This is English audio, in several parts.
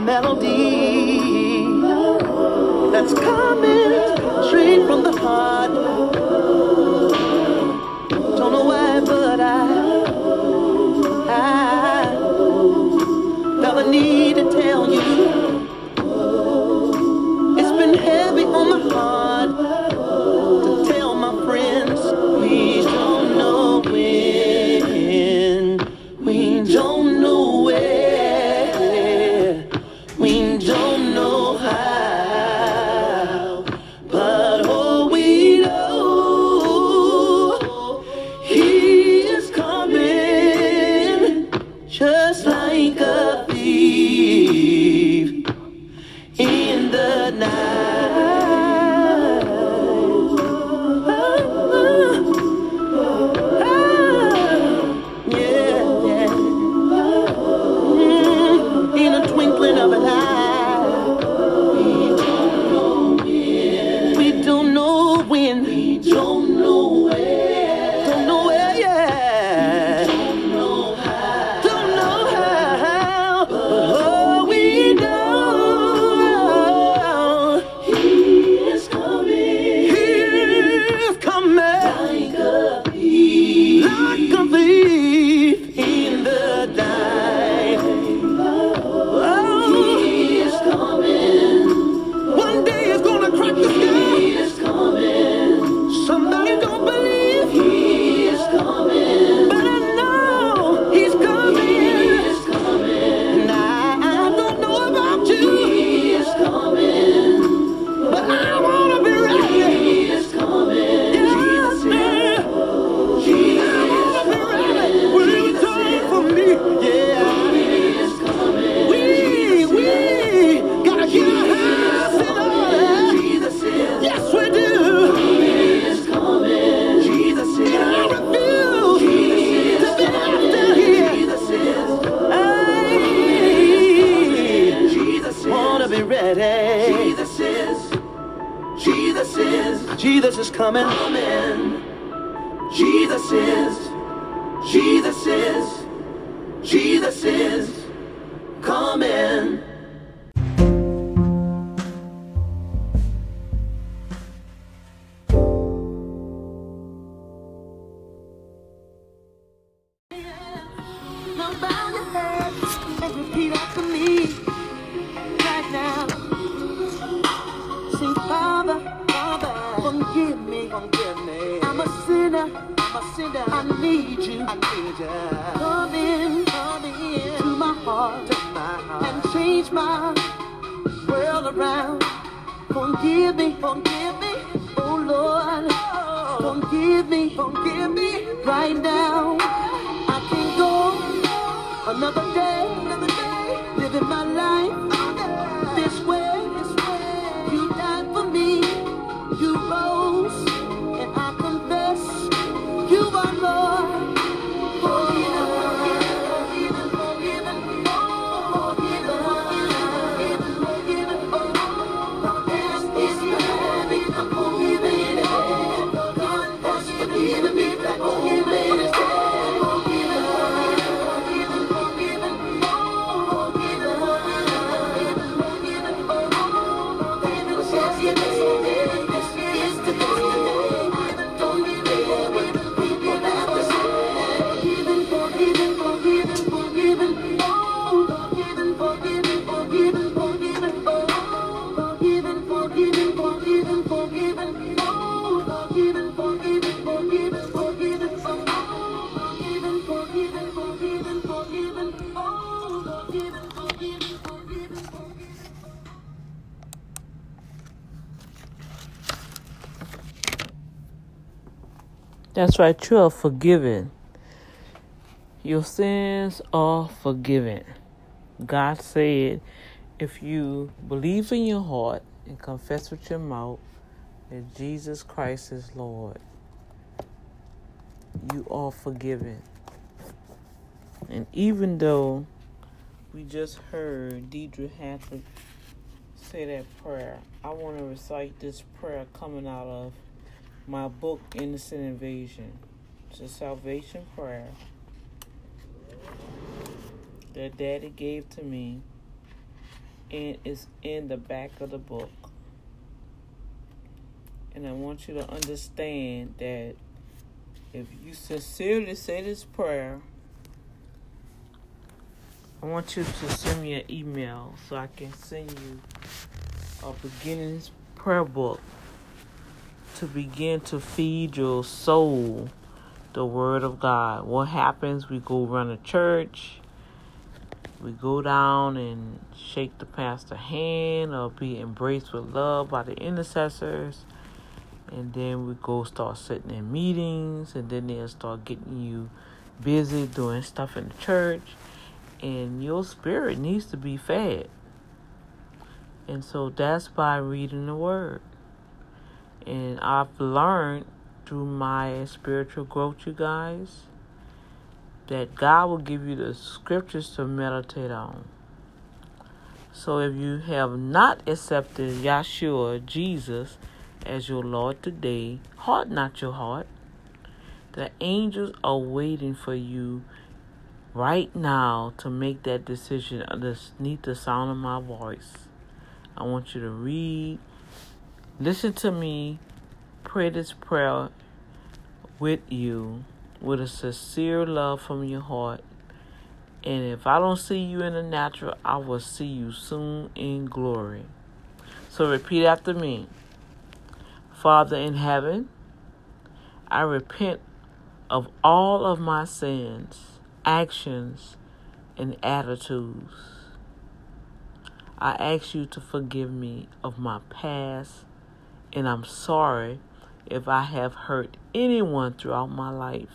melody that's coming straight from the heart. Don't know why, but I, I felt the need to tell you. Jesus is, Jesus is, Jesus is coming. coming. Jesus is, Jesus is, Jesus is coming. consider. I need you. I need you. Come in, come in to my heart, to my heart. and change my world around. Forgive me, forgive me, oh Lord. Oh. Forgive me, forgive me right now. I can't go another. That's right, you are forgiven. Your sins are forgiven. God said, if you believe in your heart and confess with your mouth that Jesus Christ is Lord, you are forgiven. And even though we just heard Deidre Hanford say that prayer, I want to recite this prayer coming out of my book, Innocent Invasion. It's a salvation prayer that daddy gave to me, and it's in the back of the book. And I want you to understand that if you sincerely say this prayer, I want you to send me an email so I can send you a beginnings prayer book to begin to feed your soul the word of God. What happens? We go run a church. We go down and shake the pastor hand or be embraced with love by the intercessors. And then we go start sitting in meetings and then they'll start getting you busy doing stuff in the church. And your spirit needs to be fed. And so that's by reading the word. And I've learned through my spiritual growth, you guys, that God will give you the scriptures to meditate on. So if you have not accepted Yeshua, Jesus, as your Lord today, heart not your heart. The angels are waiting for you right now to make that decision underneath the sound of my voice. I want you to read, listen to me, pray this prayer with you with a sincere love from your heart. And if I don't see you in the natural, I will see you soon in glory. So repeat after me. Father in heaven, I repent of all of my sins, actions, and attitudes. I ask you to forgive me of my past, and I'm sorry if I have hurt anyone throughout my life.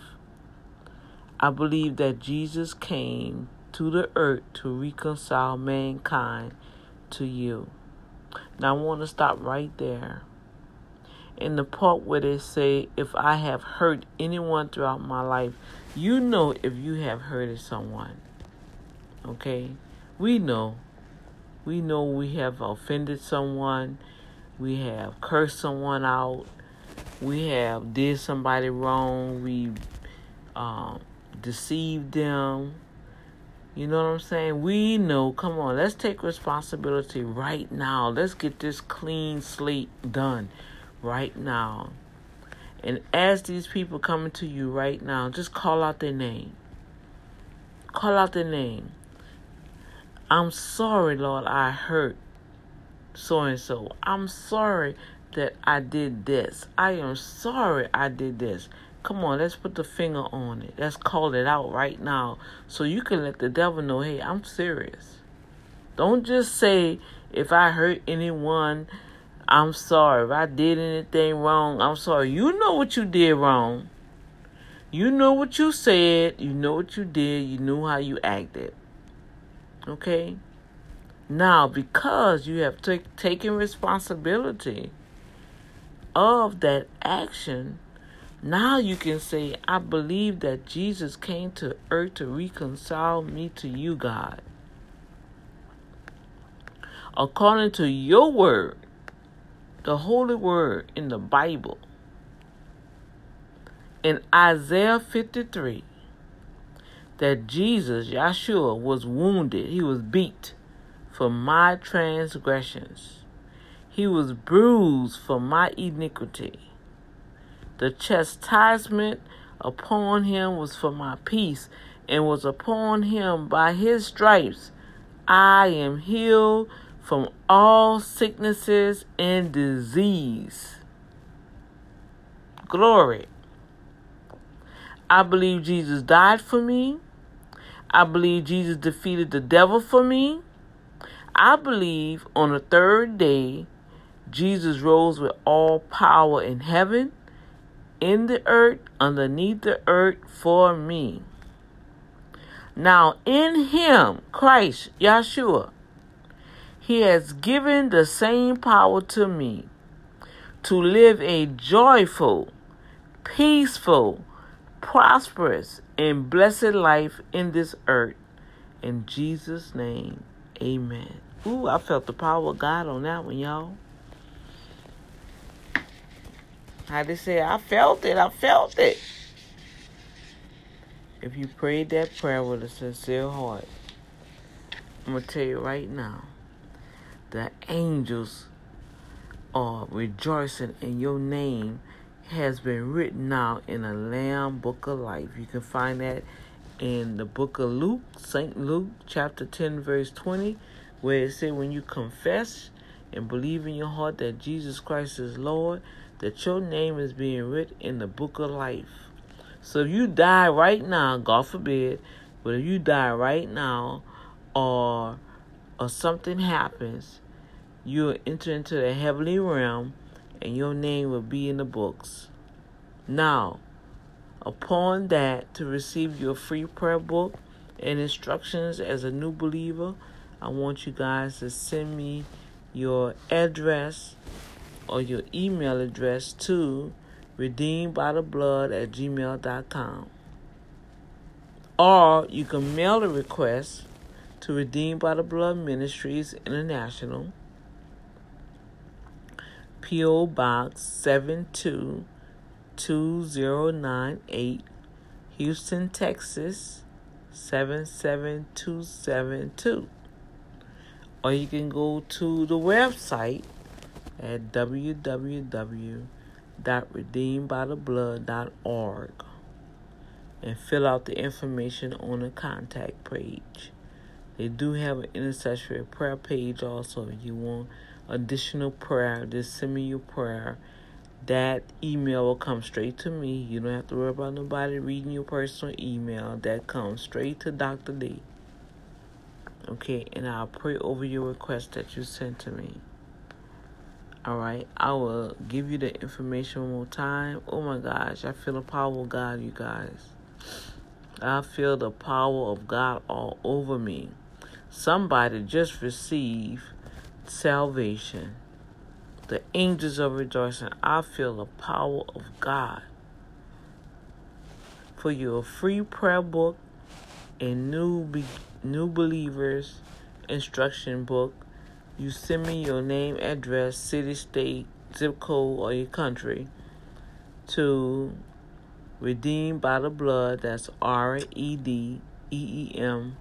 I believe that Jesus came to the earth to reconcile mankind to you. Now I want to stop right there. In the part where they say, if I have hurt anyone throughout my life, you know if you have hurted someone. Okay? We know. We know we have offended someone. We have cursed someone out we have did somebody wrong, we um, deceived them. You know what I'm saying? We know, come on, let's take responsibility right now. Let's get this clean slate done right now. And as these people coming to you right now, just call out their name. Call out their name. I'm sorry, Lord, I hurt so and so. I'm sorry that I did this. I am sorry I did this. Come on, let's put the finger on it. Let's call it out right now so you can let the devil know, hey, I'm serious. Don't just say, if I hurt anyone, I'm sorry. If I did anything wrong, I'm sorry. You know what you did wrong. You know what you said. You know what you did. You knew how you acted. Okay? Now, because you have t- taken responsibility of that action, now you can say, I believe that Jesus came to earth to reconcile me to you, God. According to your word, the holy word in the Bible, in Isaiah 53, that Jesus, Yeshua, was wounded, he was beat for my transgressions he was bruised for my iniquity. The chastisement upon him was for my peace, and was upon him by his stripes. I am healed from all sicknesses and disease. Glory. I believe Jesus died for me. I believe Jesus defeated the devil for me. I believe on the third day Jesus rose with all power in heaven, in the earth, underneath the earth for me. Now, in Him, Christ, Yeshua, He has given the same power to me to live a joyful, peaceful, prosperous, and blessed life in this earth. In Jesus' name, amen. Ooh, I felt the power of God on that one, y'all. How they say, I felt it, I felt it. If you prayed that prayer with a sincere heart, I'm going to tell you right now, the angels are rejoicing in your name has been written now in the Lamb Book of Life. You can find that in the book of Luke, St. Luke, chapter 10, verse 20, where it said, When you confess and believe in your heart that Jesus Christ is Lord, that your name is being written in the book of life. So if you die right now, God forbid, but if you die right now or or something happens, you'll enter into the heavenly realm and your name will be in the books. Now, upon that, to receive your free prayer book and instructions as a new believer, I want you guys to send me your address or your email address to redeemedbytheblood at gmail.com. Or you can mail a request to Redeemed by the Blood Ministries International, P.O. Box 722098, Houston, Texas 77272. Or you can go to the website at www.redeemedbytheblood.org and fill out the information on the contact page. They do have an intercessory prayer page also. If you want additional prayer, just send me your prayer. That email will come straight to me. You don't have to worry about nobody reading your personal email. That comes straight to Dr. D. Okay, and I'll pray over your request that you sent to me. All right, I will give you the information one more time. Oh my gosh, I feel the power of God, you guys. I feel the power of God all over me. Somebody just received salvation. The angels are rejoicing. I feel the power of God. For your free prayer book and new be- new believers instruction book, you send me your name, address, city, state, zip code, or your country. To Redeemed by the Blood. That's R E D E E M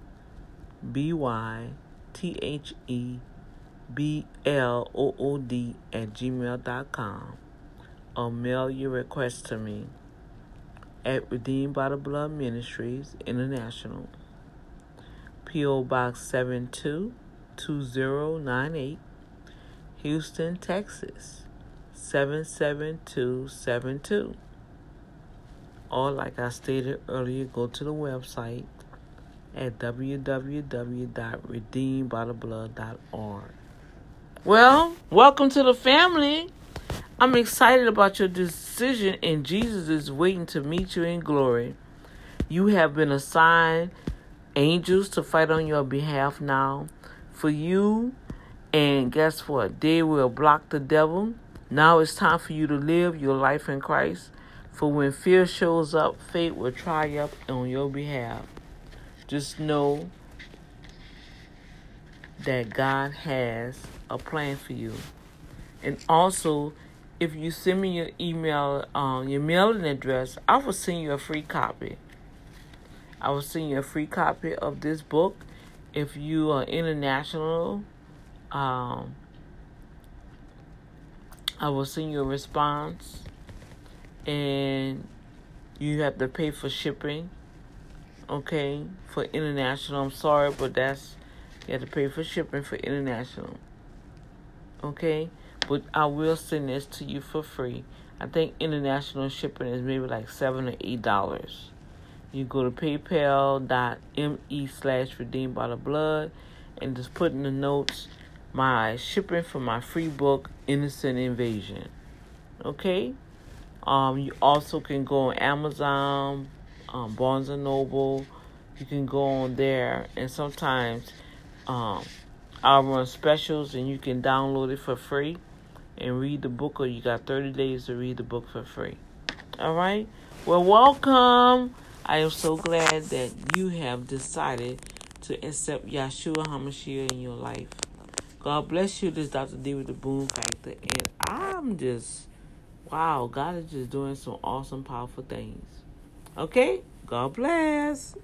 B Y T H E B L O O D at gmail.com or mail your request to me at Redeemed by the Blood Ministries International, P.O. Box 722098, Houston, Texas 77272. Or, like I stated earlier, go to the website at www.redeemedbytheblood.org. Well, welcome to the family. I'm excited about your decision, and Jesus is waiting to meet you in glory. You have been assigned angels to fight on your behalf now for you, and guess what? They will block the devil. Now it's time for you to live your life in Christ. For when fear shows up, fate will triumph on your behalf. Just know that God has a plan for you. And also, if you send me your email, um, your mailing address, I will send you a free copy. I will send you a free copy of this book. If you are international, um, I will send you a response, and you have to pay for shipping okay, for international. I'm sorry, but that's you have to pay for shipping for international. Okay, but I will send this to you for free. I think international shipping is maybe like seven or eight dollars. You go to paypal.me slash redeemed by the blood and just put in the notes my shipping for my free book Innocent Invasion. Okay? Um you also can go on Amazon, um, Barnes and Noble. You can go on there, and sometimes um, I'll run specials, and you can download it for free and read the book, or you got 30 days to read the book for free. All right. Well, welcome. I am so glad that you have decided to accept Yeshua HaMashiach in your life. God bless you. This is Dr. D with the Boom Factor, and I'm just wow. God is just doing some awesome, powerful things. Okay? God bless.